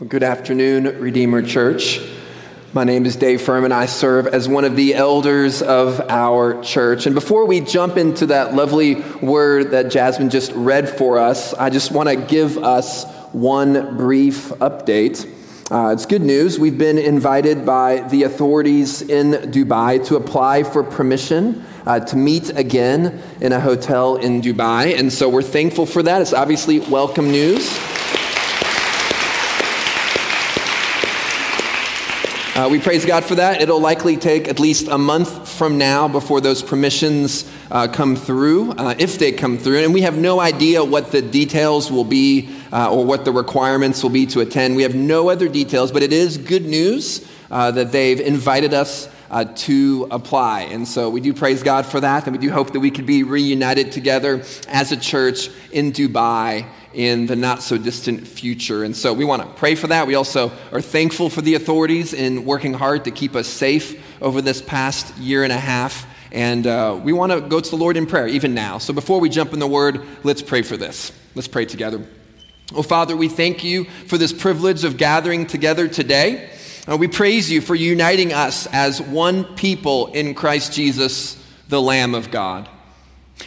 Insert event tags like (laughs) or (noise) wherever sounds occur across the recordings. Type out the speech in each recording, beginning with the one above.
Well, good afternoon, Redeemer Church. My name is Dave Furman. I serve as one of the elders of our church. And before we jump into that lovely word that Jasmine just read for us, I just want to give us one brief update. Uh, it's good news. We've been invited by the authorities in Dubai to apply for permission uh, to meet again in a hotel in Dubai. And so we're thankful for that. It's obviously welcome news. Uh, we praise God for that. It'll likely take at least a month from now before those permissions uh, come through, uh, if they come through. And we have no idea what the details will be uh, or what the requirements will be to attend. We have no other details, but it is good news uh, that they've invited us uh, to apply. And so we do praise God for that, and we do hope that we could be reunited together as a church in Dubai in the not so distant future. And so we want to pray for that. We also are thankful for the authorities in working hard to keep us safe over this past year and a half. And uh, we want to go to the Lord in prayer, even now. So before we jump in the word, let's pray for this. Let's pray together. Oh, Father, we thank you for this privilege of gathering together today. Uh, we praise you for uniting us as one people in Christ Jesus, the Lamb of God.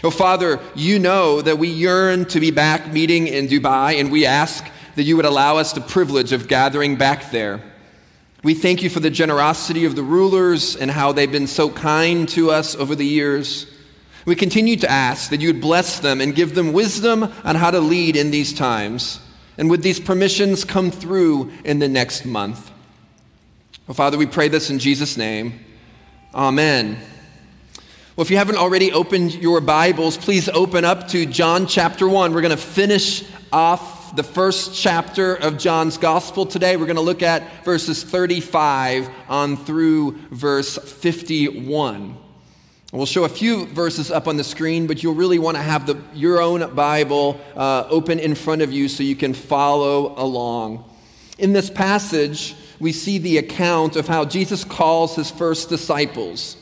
Oh, Father, you know that we yearn to be back meeting in Dubai, and we ask that you would allow us the privilege of gathering back there. We thank you for the generosity of the rulers and how they've been so kind to us over the years. We continue to ask that you would bless them and give them wisdom on how to lead in these times. And would these permissions come through in the next month? Well, Father, we pray this in Jesus' name. Amen. Well, if you haven't already opened your Bibles, please open up to John chapter 1. We're going to finish off the first chapter of John's Gospel today. We're going to look at verses 35 on through verse 51. We'll show a few verses up on the screen, but you'll really want to have the, your own Bible uh, open in front of you so you can follow along. In this passage, we see the account of how Jesus calls his first disciples.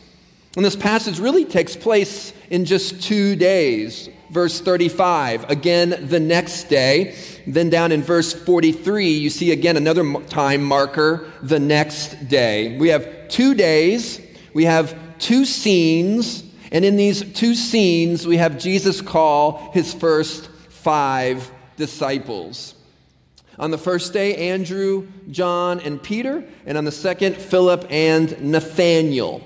And this passage really takes place in just two days. Verse 35, again the next day. Then down in verse 43, you see again another time marker, the next day. We have two days, we have two scenes, and in these two scenes, we have Jesus call his first five disciples. On the first day, Andrew, John, and Peter, and on the second, Philip and Nathaniel.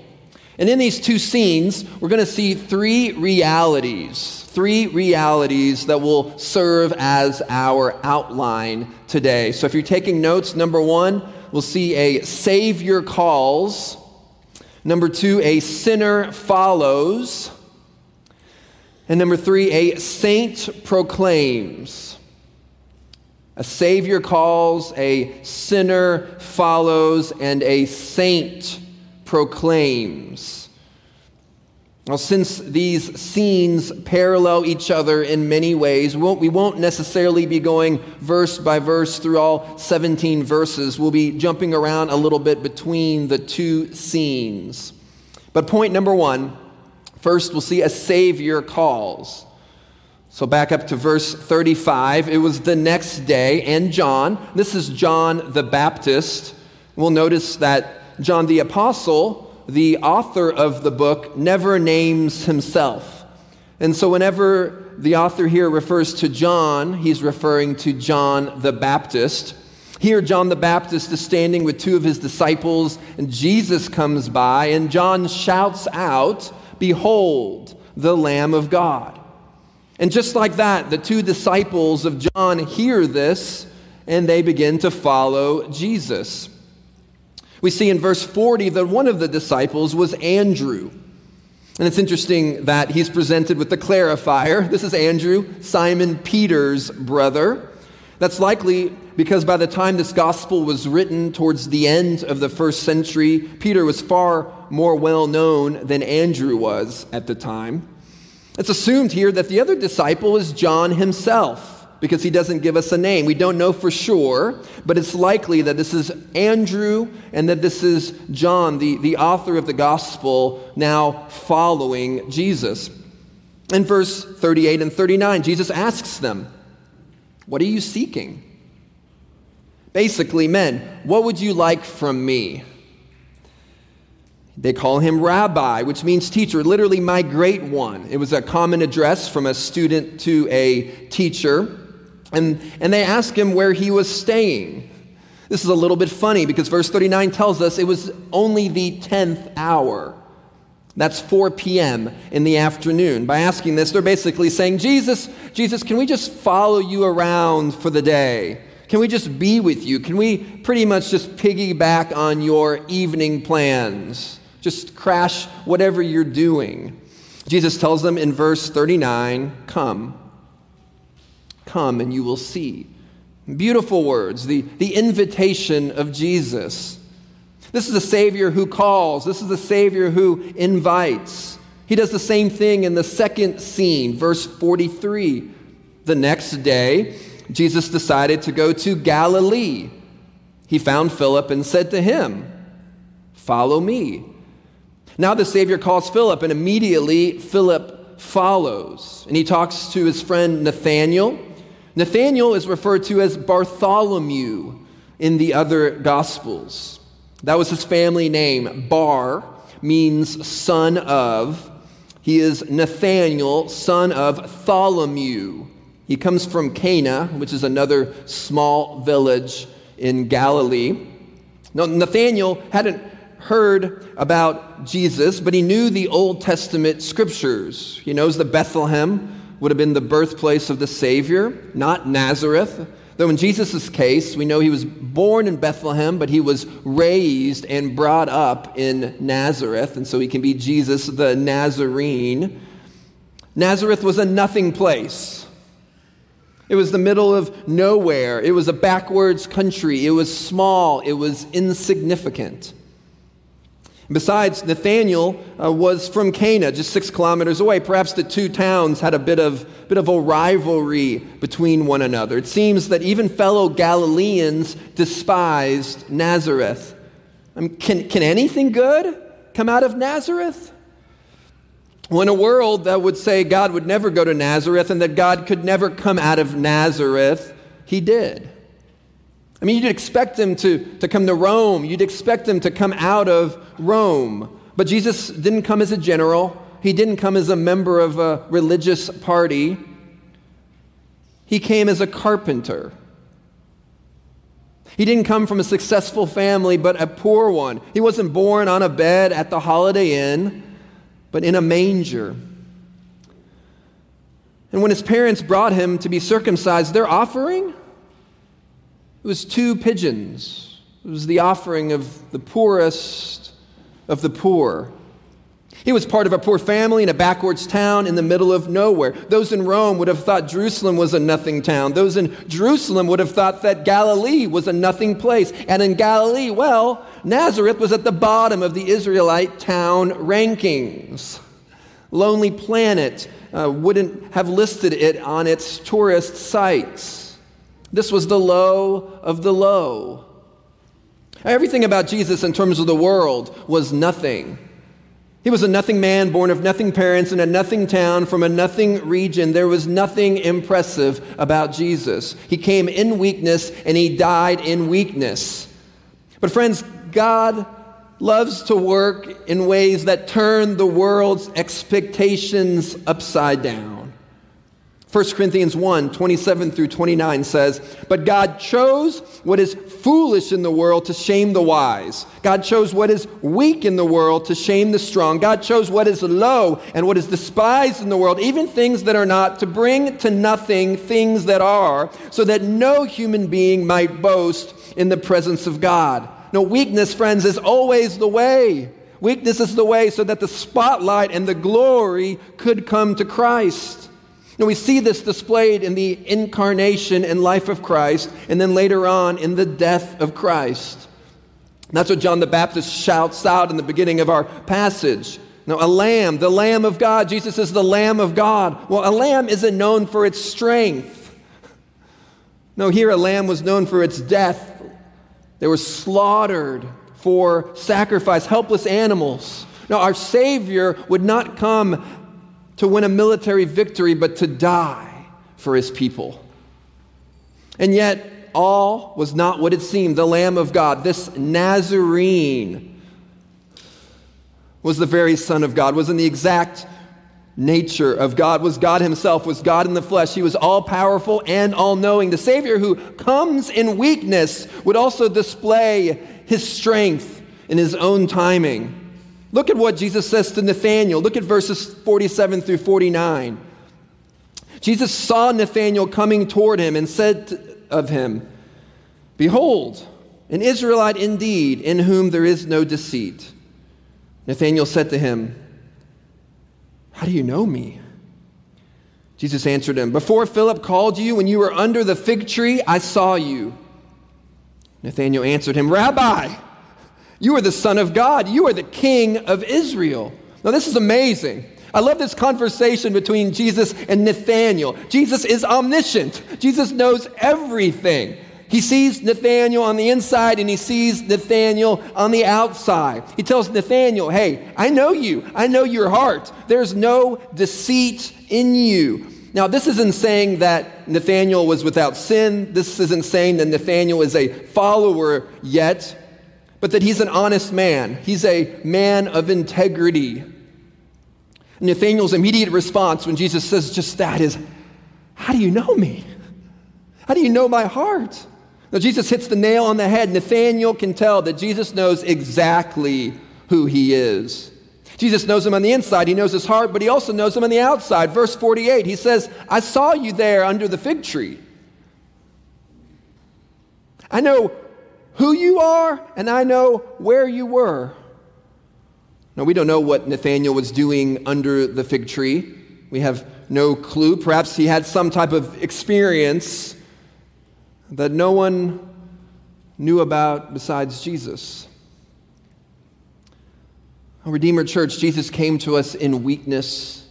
And in these two scenes, we're going to see three realities, three realities that will serve as our outline today. So if you're taking notes, number one, we'll see a Savior calls. Number two, a sinner follows. And number three, a saint proclaims. A Savior calls, a sinner follows, and a saint proclaims. Now, since these scenes parallel each other in many ways, we won't, we won't, necessarily be going verse by verse through all 17 verses. We'll be jumping around a little bit between the two scenes. But point number one first, we'll see a Savior calls. So, back up to verse 35. It was the next day, and John, this is John the Baptist. We'll notice that John the Apostle, the author of the book, never names himself. And so, whenever the author here refers to John, he's referring to John the Baptist. Here, John the Baptist is standing with two of his disciples, and Jesus comes by, and John shouts out, Behold, the Lamb of God. And just like that, the two disciples of John hear this, and they begin to follow Jesus. We see in verse 40 that one of the disciples was Andrew. And it's interesting that he's presented with the clarifier. This is Andrew, Simon Peter's brother. That's likely because by the time this gospel was written towards the end of the first century, Peter was far more well known than Andrew was at the time. It's assumed here that the other disciple is John himself because he doesn't give us a name. We don't know for sure, but it's likely that this is Andrew and that this is John, the, the author of the gospel, now following Jesus. In verse 38 and 39, Jesus asks them, What are you seeking? Basically, men, what would you like from me? They call him rabbi, which means teacher, literally my great one. It was a common address from a student to a teacher. And, and they ask him where he was staying. This is a little bit funny because verse 39 tells us it was only the 10th hour. That's 4 p.m. in the afternoon. By asking this, they're basically saying, Jesus, Jesus, can we just follow you around for the day? Can we just be with you? Can we pretty much just piggyback on your evening plans? Just crash whatever you're doing. Jesus tells them in verse 39 Come, come, and you will see. Beautiful words, the, the invitation of Jesus. This is a Savior who calls, this is a Savior who invites. He does the same thing in the second scene, verse 43. The next day, Jesus decided to go to Galilee. He found Philip and said to him, Follow me. Now the Savior calls Philip, and immediately Philip follows. And he talks to his friend Nathanael. Nathanael is referred to as Bartholomew in the other Gospels. That was his family name. Bar means son of. He is Nathanael, son of Tholomew. He comes from Cana, which is another small village in Galilee. Now, Nathanael hadn't heard about Jesus, but he knew the Old Testament scriptures. He knows the Bethlehem would have been the birthplace of the Savior, not Nazareth. Though in Jesus' case, we know he was born in Bethlehem, but he was raised and brought up in Nazareth, and so he can be Jesus the Nazarene. Nazareth was a nothing place. It was the middle of nowhere. It was a backwards country. It was small. It was insignificant. Besides, Nathanael uh, was from Cana, just six kilometers away. Perhaps the two towns had a bit of, bit of a rivalry between one another. It seems that even fellow Galileans despised Nazareth. I mean, can, can anything good come out of Nazareth? In a world that would say God would never go to Nazareth and that God could never come out of Nazareth, he did. I mean, you'd expect him to, to come to Rome, you'd expect him to come out of Rome. But Jesus didn't come as a general, he didn't come as a member of a religious party. He came as a carpenter. He didn't come from a successful family, but a poor one. He wasn't born on a bed at the Holiday Inn, but in a manger. And when his parents brought him to be circumcised, their offering it was two pigeons. It was the offering of the poorest of the poor. He was part of a poor family in a backwards town in the middle of nowhere. Those in Rome would have thought Jerusalem was a nothing town. Those in Jerusalem would have thought that Galilee was a nothing place. And in Galilee, well, Nazareth was at the bottom of the Israelite town rankings. Lonely Planet uh, wouldn't have listed it on its tourist sites. This was the low of the low. Everything about Jesus in terms of the world was nothing. He was a nothing man, born of nothing parents, in a nothing town, from a nothing region. There was nothing impressive about Jesus. He came in weakness and he died in weakness. But, friends, God loves to work in ways that turn the world's expectations upside down. 1 Corinthians 1 27 through 29 says, But God chose what is foolish in the world to shame the wise. God chose what is weak in the world to shame the strong. God chose what is low and what is despised in the world, even things that are not, to bring to nothing things that are, so that no human being might boast in the presence of God. No, weakness, friends, is always the way. Weakness is the way so that the spotlight and the glory could come to Christ. And we see this displayed in the incarnation and life of Christ, and then later on in the death of Christ. that's what John the Baptist shouts out in the beginning of our passage. Now, a lamb, the Lamb of God. Jesus is the Lamb of God. Well, a lamb isn't known for its strength. No, here a lamb was known for its death. They were slaughtered for sacrifice, helpless animals. Now, our Savior would not come to win a military victory, but to die for his people. And yet, all was not what it seemed. The Lamb of God, this Nazarene, was the very Son of God, was in the exact nature of God, was God Himself, was God in the flesh. He was all powerful and all knowing. The Savior who comes in weakness would also display His strength in His own timing. Look at what Jesus says to Nathanael. Look at verses 47 through 49. Jesus saw Nathanael coming toward him and said of him, Behold, an Israelite indeed, in whom there is no deceit. Nathanael said to him, How do you know me? Jesus answered him, Before Philip called you, when you were under the fig tree, I saw you. Nathanael answered him, Rabbi, you are the Son of God. You are the King of Israel. Now, this is amazing. I love this conversation between Jesus and Nathanael. Jesus is omniscient, Jesus knows everything. He sees Nathanael on the inside and he sees Nathanael on the outside. He tells Nathanael, Hey, I know you. I know your heart. There's no deceit in you. Now, this isn't saying that Nathanael was without sin. This isn't saying that Nathanael is a follower yet but that he's an honest man. He's a man of integrity. Nathanael's immediate response when Jesus says just that is, How do you know me? How do you know my heart? Now, Jesus hits the nail on the head. Nathanael can tell that Jesus knows exactly who he is. Jesus knows him on the inside, he knows his heart, but he also knows him on the outside. Verse 48, he says, I saw you there under the fig tree. I know who you are, and I know where you were. Now, we don't know what Nathanael was doing under the fig tree. We have no clue. Perhaps he had some type of experience that no one knew about besides Jesus. Redeemer Church, Jesus came to us in weakness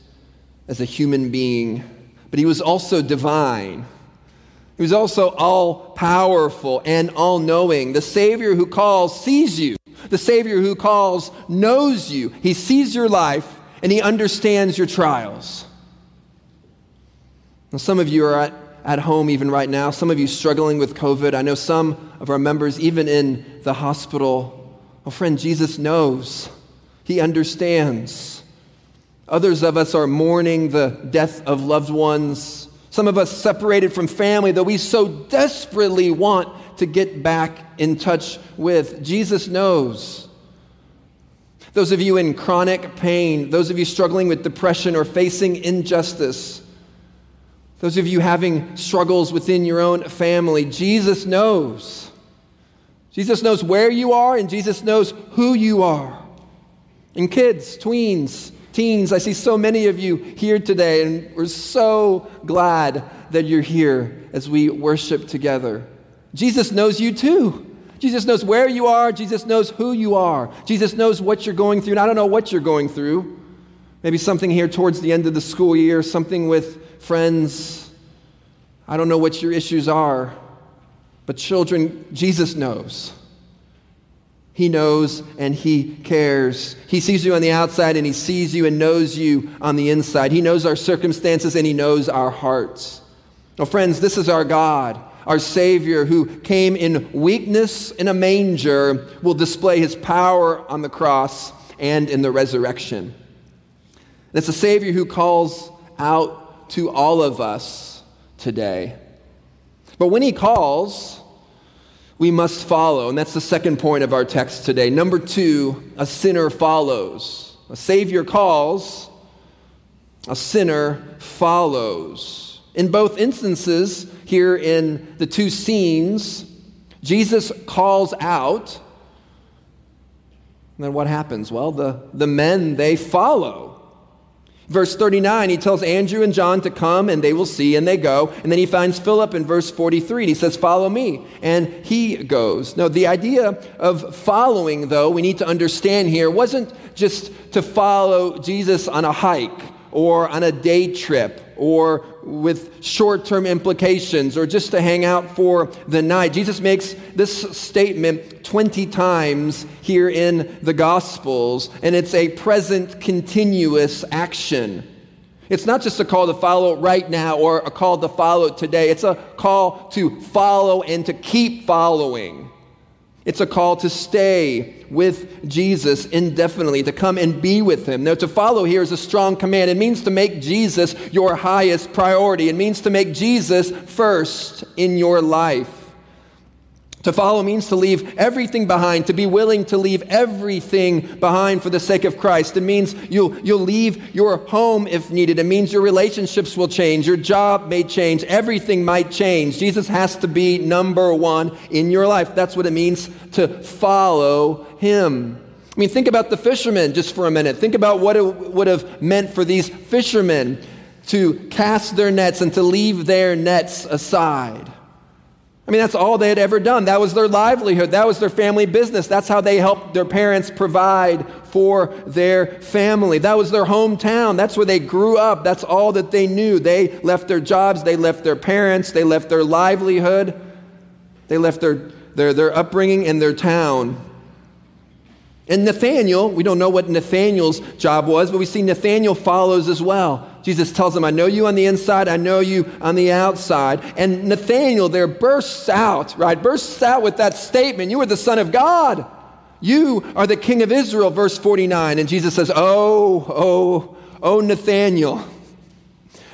as a human being, but he was also divine. Was also all powerful and all knowing. The Savior who calls sees you. The Savior who calls knows you. He sees your life and he understands your trials. Now, some of you are at, at home even right now, some of you struggling with COVID. I know some of our members, even in the hospital. Oh, friend, Jesus knows, He understands. Others of us are mourning the death of loved ones some of us separated from family that we so desperately want to get back in touch with. Jesus knows. Those of you in chronic pain, those of you struggling with depression or facing injustice, those of you having struggles within your own family, Jesus knows. Jesus knows where you are, and Jesus knows who you are. And kids, tweens, Teens, I see so many of you here today, and we're so glad that you're here as we worship together. Jesus knows you too. Jesus knows where you are. Jesus knows who you are. Jesus knows what you're going through. And I don't know what you're going through. Maybe something here towards the end of the school year, something with friends. I don't know what your issues are. But, children, Jesus knows. He knows and He cares. He sees you on the outside and He sees you and knows you on the inside. He knows our circumstances and He knows our hearts. Now, friends, this is our God, our Savior, who came in weakness in a manger, will display His power on the cross and in the resurrection. And it's a Savior who calls out to all of us today. But when He calls, we must follow. And that's the second point of our text today. Number two, a sinner follows. A Savior calls, a sinner follows. In both instances, here in the two scenes, Jesus calls out. And then what happens? Well, the, the men, they follow. Verse 39, he tells Andrew and John to come and they will see, and they go. And then he finds Philip in verse 43. And he says, Follow me. And he goes. Now, the idea of following, though, we need to understand here, wasn't just to follow Jesus on a hike or on a day trip or with short term implications or just to hang out for the night. Jesus makes this statement 20 times here in the Gospels, and it's a present continuous action. It's not just a call to follow right now or a call to follow today. It's a call to follow and to keep following. It's a call to stay with Jesus indefinitely, to come and be with him. Now, to follow here is a strong command. It means to make Jesus your highest priority, it means to make Jesus first in your life. To follow means to leave everything behind, to be willing to leave everything behind for the sake of Christ. It means you'll, you'll leave your home if needed. It means your relationships will change, your job may change, everything might change. Jesus has to be number one in your life. That's what it means to follow Him. I mean, think about the fishermen just for a minute. Think about what it would have meant for these fishermen to cast their nets and to leave their nets aside. I mean, that's all they had ever done. That was their livelihood. That was their family business. That's how they helped their parents provide for their family. That was their hometown. That's where they grew up. That's all that they knew. They left their jobs. They left their parents. They left their livelihood. They left their, their, their upbringing and their town. And Nathaniel, we don't know what Nathaniel's job was, but we see Nathaniel follows as well. Jesus tells him, I know you on the inside, I know you on the outside. And Nathaniel there bursts out, right? Bursts out with that statement You are the Son of God. You are the King of Israel, verse 49. And Jesus says, Oh, oh, oh, Nathaniel.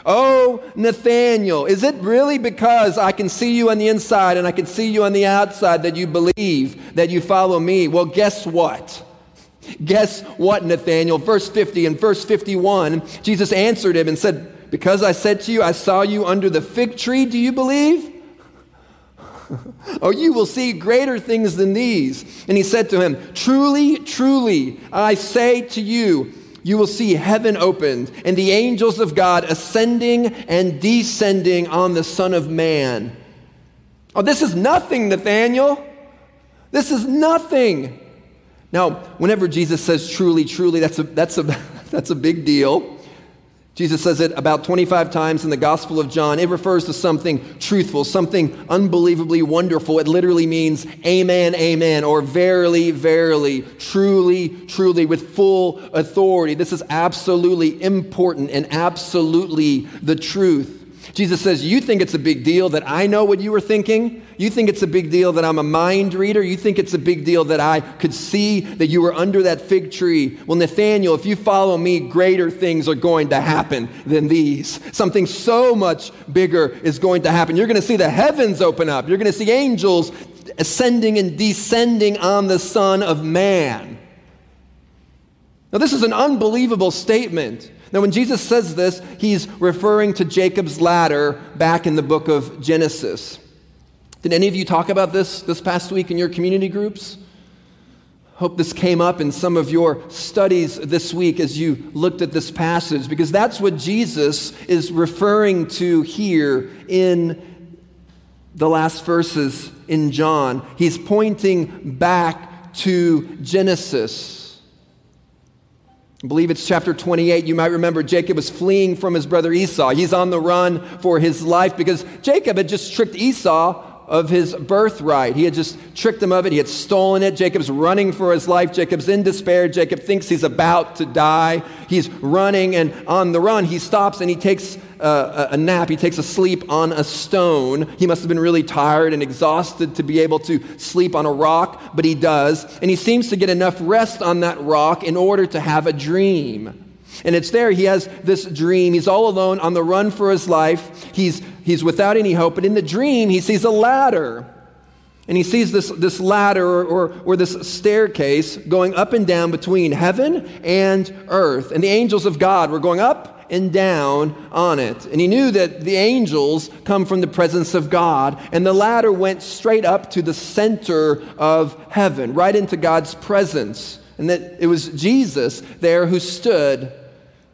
Oh, Nathaniel, is it really because I can see you on the inside and I can see you on the outside that you believe that you follow me? Well, guess what? Guess what, Nathaniel? Verse 50 and verse 51, Jesus answered him and said, Because I said to you, I saw you under the fig tree, do you believe? (laughs) oh, you will see greater things than these. And he said to him, Truly, truly, I say to you, you will see heaven opened and the angels of God ascending and descending on the Son of Man. Oh, this is nothing, Nathaniel. This is nothing. Now, whenever Jesus says truly, truly, that's a, that's a, (laughs) that's a big deal. Jesus says it about 25 times in the Gospel of John. It refers to something truthful, something unbelievably wonderful. It literally means amen, amen, or verily, verily, truly, truly, with full authority. This is absolutely important and absolutely the truth. Jesus says, You think it's a big deal that I know what you were thinking? You think it's a big deal that I'm a mind reader? You think it's a big deal that I could see that you were under that fig tree? Well, Nathaniel, if you follow me, greater things are going to happen than these. Something so much bigger is going to happen. You're going to see the heavens open up, you're going to see angels ascending and descending on the Son of Man. Now, this is an unbelievable statement. Now, when Jesus says this, he's referring to Jacob's ladder back in the book of Genesis. Did any of you talk about this this past week in your community groups? Hope this came up in some of your studies this week as you looked at this passage, because that's what Jesus is referring to here in the last verses in John. He's pointing back to Genesis. I believe it's chapter 28. You might remember Jacob was fleeing from his brother Esau. He's on the run for his life because Jacob had just tricked Esau of his birthright. He had just tricked him of it. He had stolen it. Jacob's running for his life. Jacob's in despair. Jacob thinks he's about to die. He's running, and on the run, he stops and he takes uh, a, a nap. He takes a sleep on a stone. He must have been really tired and exhausted to be able to sleep on a rock, but he does. And he seems to get enough rest on that rock in order to have a dream. And it's there, he has this dream. He's all alone on the run for his life. He's, he's without any hope. But in the dream, he sees a ladder. And he sees this, this ladder or, or, or, this staircase going up and down between heaven and earth. And the angels of God were going up and down on it. And he knew that the angels come from the presence of God. And the ladder went straight up to the center of heaven, right into God's presence. And that it was Jesus there who stood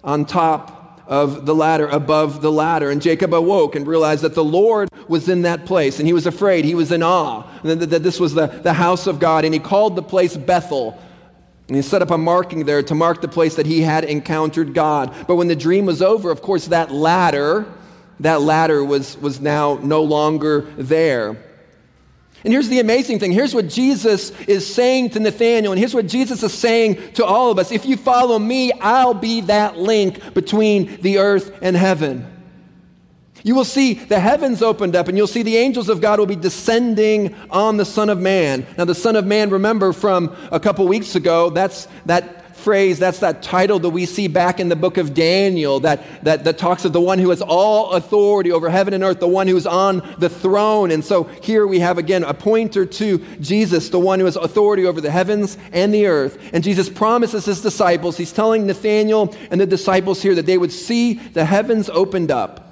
on top of the ladder, above the ladder. And Jacob awoke and realized that the Lord was in that place. And he was afraid. He was in awe that, this was the, the house of God. And he called the place Bethel. And he set up a marking there to mark the place that he had encountered God. But when the dream was over, of course, that ladder, that ladder was, was now no longer there. And here's the amazing thing. Here's what Jesus is saying to Nathanael, and here's what Jesus is saying to all of us. If you follow me, I'll be that link between the earth and heaven. You will see the heavens opened up, and you'll see the angels of God will be descending on the Son of Man. Now, the Son of Man, remember from a couple weeks ago, that's that phrase, that's that title that we see back in the book of Daniel that, that, that talks of the one who has all authority over heaven and earth, the one who's on the throne. And so here we have again a pointer to Jesus, the one who has authority over the heavens and the earth. And Jesus promises his disciples, he's telling Nathanael and the disciples here that they would see the heavens opened up.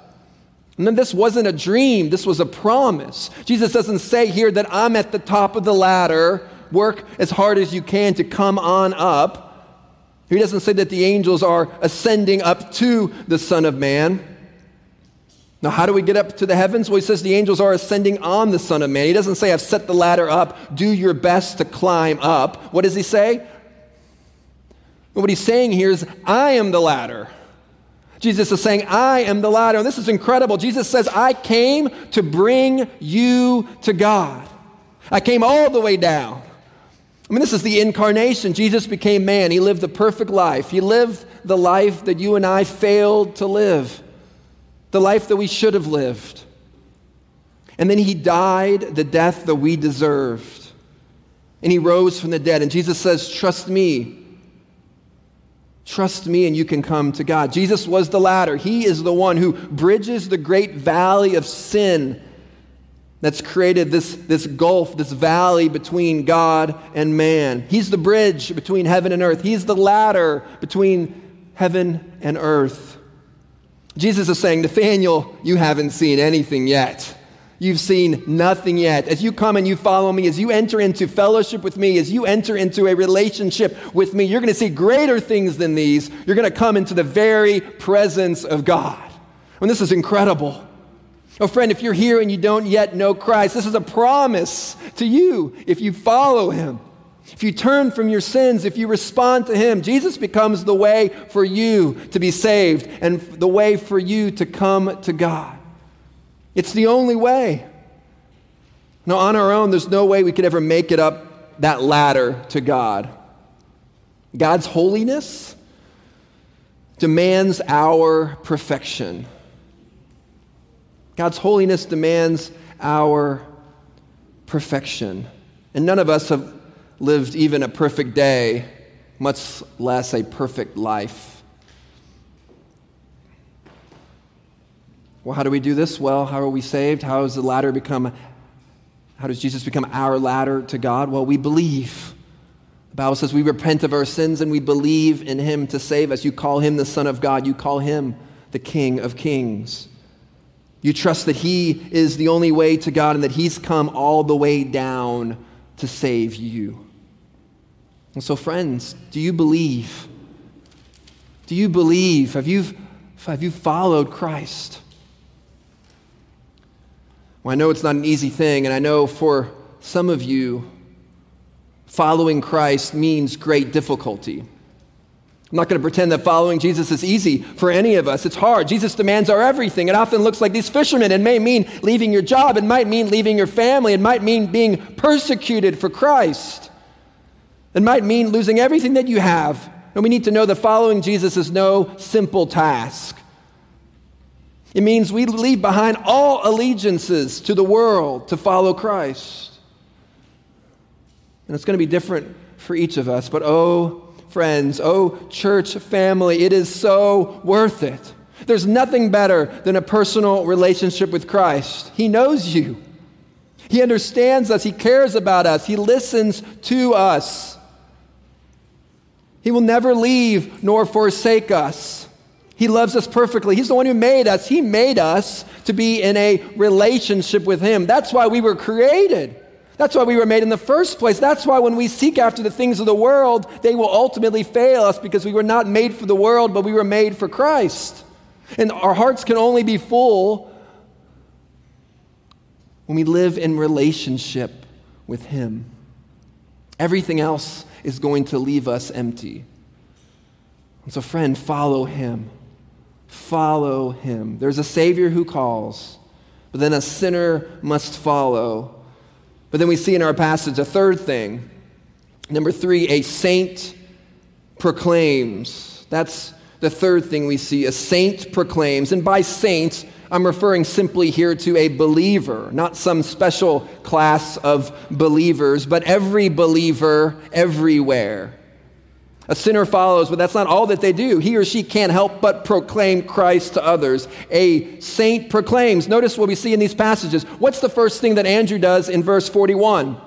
And then this wasn't a dream, this was a promise. Jesus doesn't say here that I'm at the top of the ladder, work as hard as you can to come on up. He doesn't say that the angels are ascending up to the Son of Man. Now, how do we get up to the heavens? Well, he says the angels are ascending on the Son of Man. He doesn't say, I've set the ladder up, do your best to climb up. What does he say? What he's saying here is, I am the ladder. Jesus is saying, I am the ladder. And this is incredible. Jesus says, I came to bring you to God. I came all the way down. I mean, this is the incarnation. Jesus became man. He lived the perfect life. He lived the life that you and I failed to live, the life that we should have lived. And then he died the death that we deserved. And he rose from the dead. And Jesus says, Trust me. Trust me, and you can come to God. Jesus was the ladder. He is the one who bridges the great valley of sin that's created this, this gulf, this valley between God and man. He's the bridge between heaven and earth, He's the ladder between heaven and earth. Jesus is saying, Nathaniel, you haven't seen anything yet. You've seen nothing yet. As you come and you follow me, as you enter into fellowship with me, as you enter into a relationship with me, you're going to see greater things than these. You're going to come into the very presence of God. And this is incredible. Oh, friend, if you're here and you don't yet know Christ, this is a promise to you if you follow him. If you turn from your sins, if you respond to Him, Jesus becomes the way for you to be saved and the way for you to come to God. It's the only way. Now, on our own, there's no way we could ever make it up that ladder to God. God's holiness demands our perfection. God's holiness demands our perfection. And none of us have lived even a perfect day, much less a perfect life. Well, how do we do this? Well, how are we saved? How does the ladder become, how does Jesus become our ladder to God? Well, we believe. The Bible says we repent of our sins and we believe in Him to save us. You call Him the Son of God, you call Him the King of Kings. You trust that He is the only way to God and that He's come all the way down to save you. And so, friends, do you believe? Do you believe? Have you, have you followed Christ? Well, I know it's not an easy thing, and I know for some of you, following Christ means great difficulty. I'm not going to pretend that following Jesus is easy for any of us. It's hard. Jesus demands our everything. It often looks like these fishermen. It may mean leaving your job, it might mean leaving your family, it might mean being persecuted for Christ, it might mean losing everything that you have. And we need to know that following Jesus is no simple task. It means we leave behind all allegiances to the world to follow Christ. And it's going to be different for each of us, but oh, friends, oh, church family, it is so worth it. There's nothing better than a personal relationship with Christ. He knows you, He understands us, He cares about us, He listens to us. He will never leave nor forsake us. He loves us perfectly. He's the one who made us. He made us to be in a relationship with Him. That's why we were created. That's why we were made in the first place. That's why when we seek after the things of the world, they will ultimately fail us because we were not made for the world, but we were made for Christ. And our hearts can only be full when we live in relationship with Him. Everything else is going to leave us empty. And so, friend, follow Him. Follow Him. There's a Savior who calls, but then a sinner must follow. But then we see in our passage a third thing. Number three, a saint proclaims. That's the third thing we see. A saint proclaims. And by saint, I'm referring simply here to a believer, not some special class of believers, but every believer everywhere. A sinner follows, but that's not all that they do. He or she can't help but proclaim Christ to others. A saint proclaims. Notice what we see in these passages. What's the first thing that Andrew does in verse 41?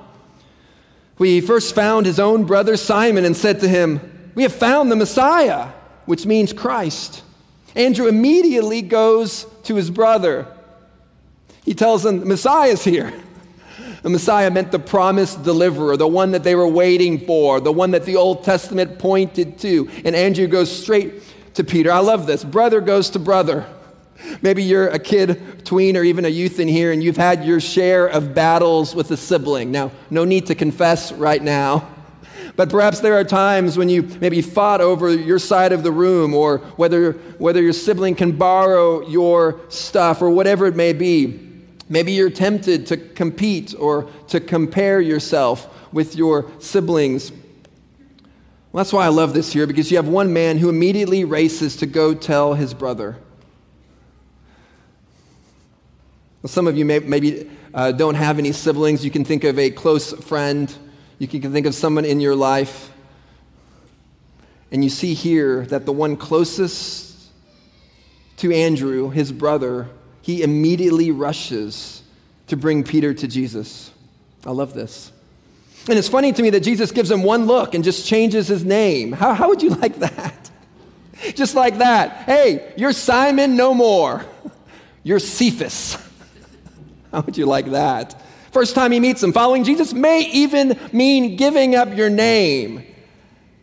We first found his own brother Simon and said to him, We have found the Messiah, which means Christ. Andrew immediately goes to his brother. He tells him, The Messiah is here. (laughs) The Messiah meant the promised deliverer, the one that they were waiting for, the one that the Old Testament pointed to. And Andrew goes straight to Peter. I love this. Brother goes to brother. Maybe you're a kid, tween, or even a youth in here, and you've had your share of battles with a sibling. Now, no need to confess right now. But perhaps there are times when you maybe fought over your side of the room or whether, whether your sibling can borrow your stuff or whatever it may be. Maybe you're tempted to compete or to compare yourself with your siblings. Well, that's why I love this here, because you have one man who immediately races to go tell his brother. Well, some of you may, maybe uh, don't have any siblings. You can think of a close friend, you can think of someone in your life. And you see here that the one closest to Andrew, his brother, he immediately rushes to bring Peter to Jesus. I love this. And it's funny to me that Jesus gives him one look and just changes his name. How, how would you like that? (laughs) Just like that. Hey, you're Simon no more. (laughs) You're Cephas. (laughs) How would you like that? First time he meets him, following Jesus may even mean giving up your name.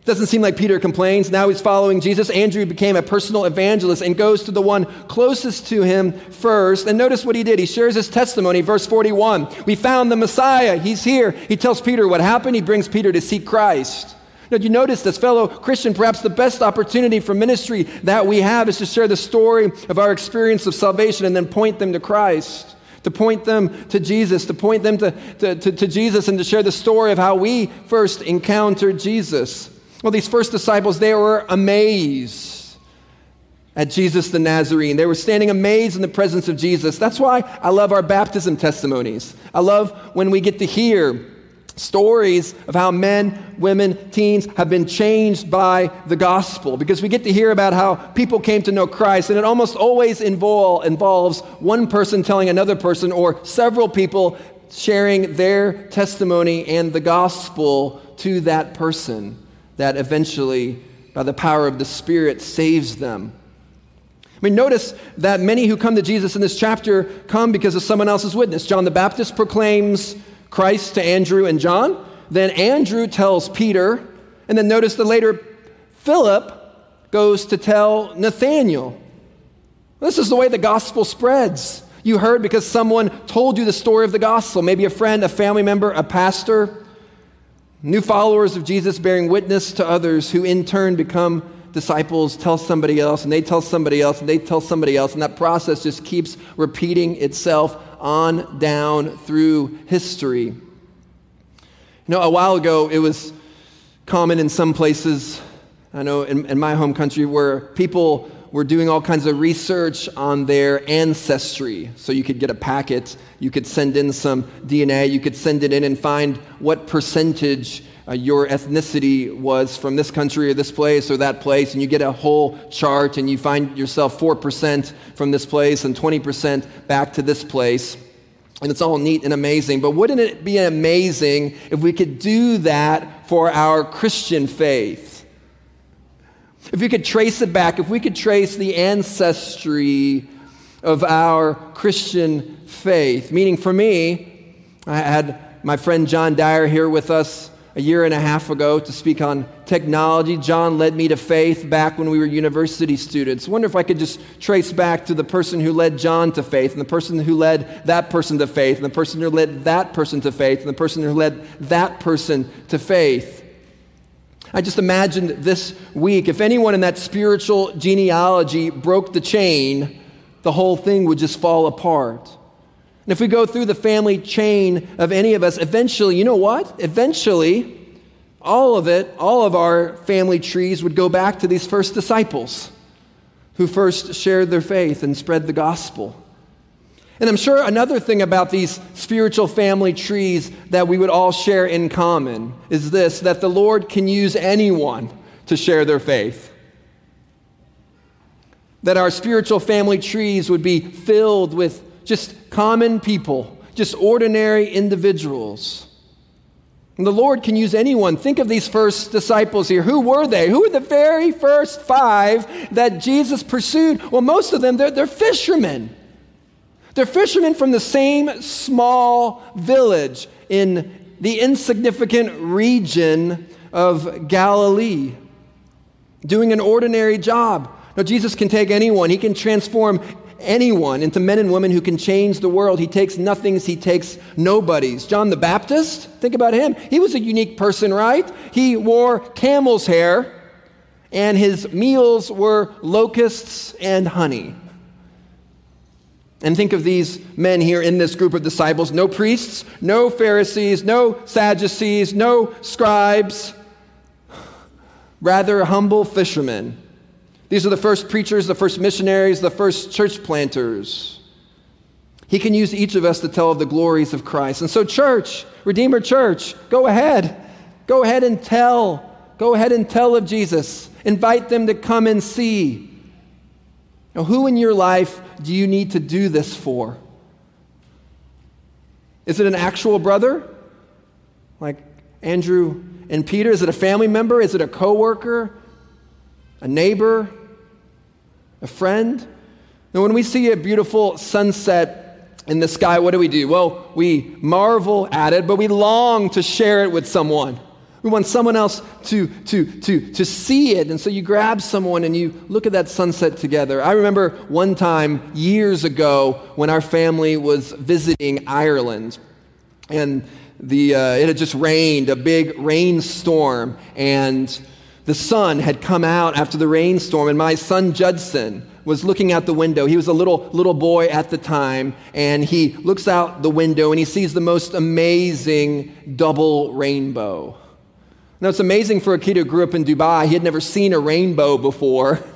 Doesn't seem like Peter complains. Now he's following Jesus. Andrew became a personal evangelist and goes to the one closest to him first. And notice what he did. He shares his testimony, verse 41. We found the Messiah. He's here. He tells Peter what happened. He brings Peter to see Christ. Now, do you notice this, fellow Christian? Perhaps the best opportunity for ministry that we have is to share the story of our experience of salvation and then point them to Christ to point them to Jesus, to point them to, to, to, to, Jesus, and to share the story of how we first encountered Jesus. Well, these first disciples, they were amazed at Jesus the Nazarene. They were standing amazed in the presence of Jesus. That's why I love our baptism testimonies. I love when we get to hear stories of how men, women, teens have been changed by the gospel because we get to hear about how people came to know Christ, and it almost always involve, involves one person telling another person or several people sharing their testimony and the gospel to that person that eventually, by the power of the Spirit, saves them. I mean, notice that many who come to Jesus in this chapter come because of someone else's witness. John the Baptist proclaims Christ to Andrew and John. Then Andrew tells Peter. And then notice that later Philip goes to tell Nathaniel. This is the way the gospel spreads. You heard because someone told you the story of the gospel. Maybe a friend, a family member, a pastor. New followers of Jesus bearing witness to others who in turn become disciples, tell somebody else, and they tell somebody else, and they tell somebody else, and that process just keeps repeating itself on down through history. You know, a while ago, it was common in some places, I know in, in my home country, where people were doing all kinds of research on their ancestry. So you could get a packet, you could send in some DNA, you could send it in and find what percentage uh, your ethnicity was from this country or this place or that place, and you get a whole chart and you find yourself 4% from this place and 20% back to this place. And it's all neat and amazing. But wouldn't it be amazing if we could do that for our Christian faith? If we could trace it back, if we could trace the ancestry of our Christian faith, meaning for me, I had my friend John Dyer here with us a year and a half ago to speak on technology. John led me to faith back when we were university students. I wonder if I could just trace back to the person who led John to faith, and the person who led that person to faith, and the person who led that person to faith, and the person who led that person to faith. I just imagined this week, if anyone in that spiritual genealogy broke the chain, the whole thing would just fall apart. And if we go through the family chain of any of us, eventually, you know what? Eventually, all of it, all of our family trees would go back to these first disciples who first shared their faith and spread the gospel. And I'm sure another thing about these spiritual family trees that we would all share in common is this that the Lord can use anyone to share their faith. That our spiritual family trees would be filled with just common people, just ordinary individuals. And the Lord can use anyone. Think of these first disciples here. Who were they? Who were the very first five that Jesus pursued? Well, most of them, they're, they're fishermen. They're fishermen from the same small village in the insignificant region of Galilee, doing an ordinary job. Now, Jesus can take anyone, He can transform anyone into men and women who can change the world. He takes nothings, He takes nobodies. John the Baptist, think about him. He was a unique person, right? He wore camel's hair, and his meals were locusts and honey. And think of these men here in this group of disciples no priests, no Pharisees, no Sadducees, no scribes, rather humble fishermen. These are the first preachers, the first missionaries, the first church planters. He can use each of us to tell of the glories of Christ. And so, church, Redeemer Church, go ahead. Go ahead and tell. Go ahead and tell of Jesus. Invite them to come and see. Now, who in your life do you need to do this for? Is it an actual brother? Like Andrew and Peter? Is it a family member? Is it a coworker? A neighbor? A friend? Now, when we see a beautiful sunset in the sky, what do we do? Well, we marvel at it, but we long to share it with someone. We want someone else to, to, to, to see it. And so you grab someone and you look at that sunset together. I remember one time years ago when our family was visiting Ireland. And the, uh, it had just rained, a big rainstorm. And the sun had come out after the rainstorm. And my son Judson was looking out the window. He was a little, little boy at the time. And he looks out the window and he sees the most amazing double rainbow. Now, it's amazing for a kid who grew up in Dubai. He had never seen a rainbow before. (laughs)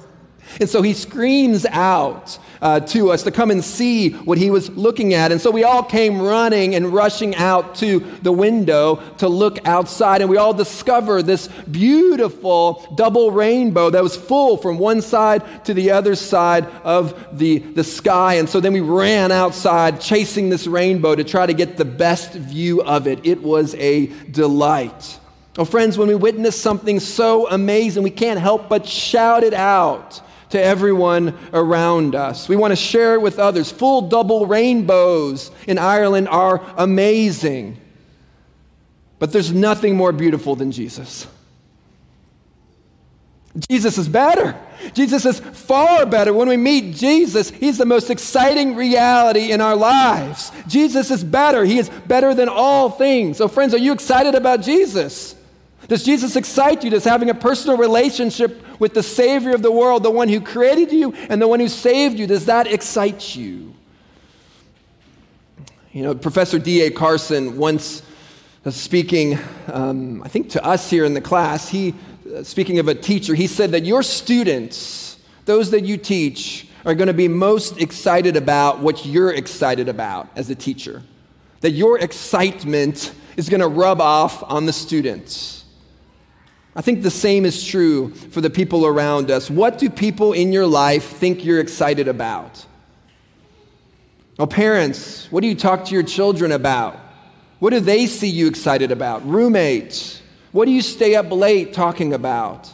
And so he screams out uh, to us to come and see what he was looking at. And so we all came running and rushing out to the window to look outside. And we all discovered this beautiful double rainbow that was full from one side to the other side of the, the sky. And so then we ran outside chasing this rainbow to try to get the best view of it. It was a delight. Oh, friends, when we witness something so amazing, we can't help but shout it out to everyone around us. We want to share it with others. Full double rainbows in Ireland are amazing. But there's nothing more beautiful than Jesus. Jesus is better. Jesus is far better. When we meet Jesus, He's the most exciting reality in our lives. Jesus is better. He is better than all things. So, friends, are you excited about Jesus? Does Jesus excite you? Does having a personal relationship with the Savior of the world, the one who created you and the one who saved you, does that excite you? You know, Professor D.A. Carson once uh, speaking, um, I think to us here in the class, he, uh, speaking of a teacher, he said that your students, those that you teach, are going to be most excited about what you're excited about as a teacher. That your excitement is going to rub off on the students. I think the same is true for the people around us. What do people in your life think you're excited about? Well, parents, what do you talk to your children about? What do they see you excited about? Roommates, what do you stay up late talking about?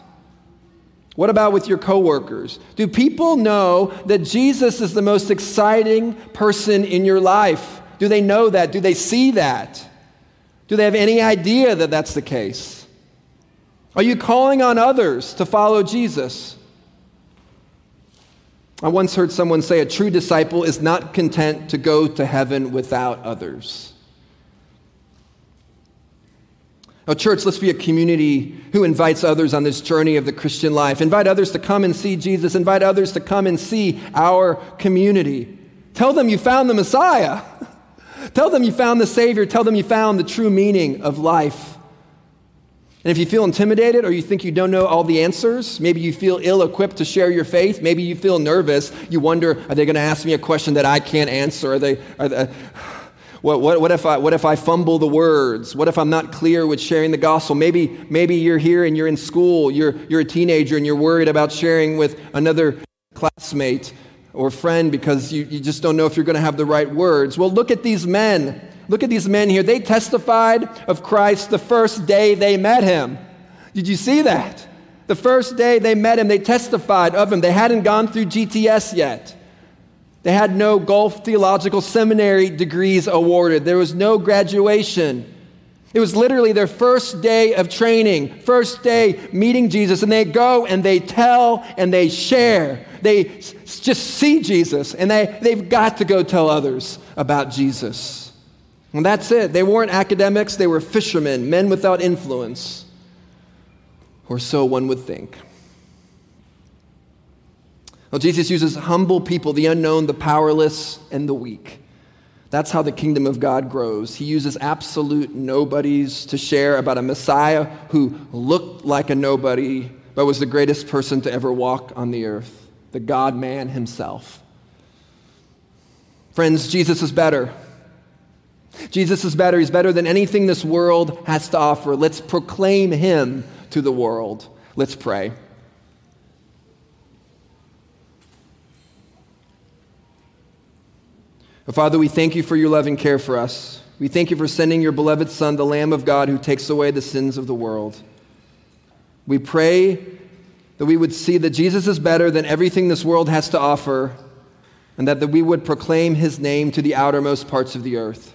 What about with your coworkers? Do people know that Jesus is the most exciting person in your life? Do they know that? Do they see that? Do they have any idea that that's the case? Are you calling on others to follow Jesus? I once heard someone say a true disciple is not content to go to heaven without others. Oh, church, let's be a community who invites others on this journey of the Christian life. Invite others to come and see Jesus. Invite others to come and see our community. Tell them you found the Messiah. (laughs) Tell them you found the Savior. Tell them you found the true meaning of life. And if you feel intimidated or you think you don't know all the answers, maybe you feel ill equipped to share your faith, maybe you feel nervous, you wonder, are they going to ask me a question that I can't answer? Are they, are they, (sighs) what, what, what, if I, what if I fumble the words? What if I'm not clear with sharing the gospel? Maybe, maybe you're here and you're in school, you're, you're a teenager and you're worried about sharing with another classmate or friend because you, you just don't know if you're going to have the right words. Well, look at these men. Look at these men here. They testified of Christ the first day they met him. Did you see that? The first day they met him, they testified of him. They hadn't gone through GTS yet. They had no Gulf Theological Seminary degrees awarded. There was no graduation. It was literally their first day of training, first day meeting Jesus, and they go and they tell and they share. They just see Jesus, and they, they've got to go tell others about Jesus. And that's it. They weren't academics, they were fishermen, men without influence, or so one would think. Well, Jesus uses humble people, the unknown, the powerless, and the weak. That's how the kingdom of God grows. He uses absolute nobodies to share about a Messiah who looked like a nobody, but was the greatest person to ever walk on the earth, the God man himself. Friends, Jesus is better. Jesus is better. He's better than anything this world has to offer. Let's proclaim him to the world. Let's pray. Father, we thank you for your loving care for us. We thank you for sending your beloved Son, the Lamb of God, who takes away the sins of the world. We pray that we would see that Jesus is better than everything this world has to offer, and that, that we would proclaim his name to the outermost parts of the earth.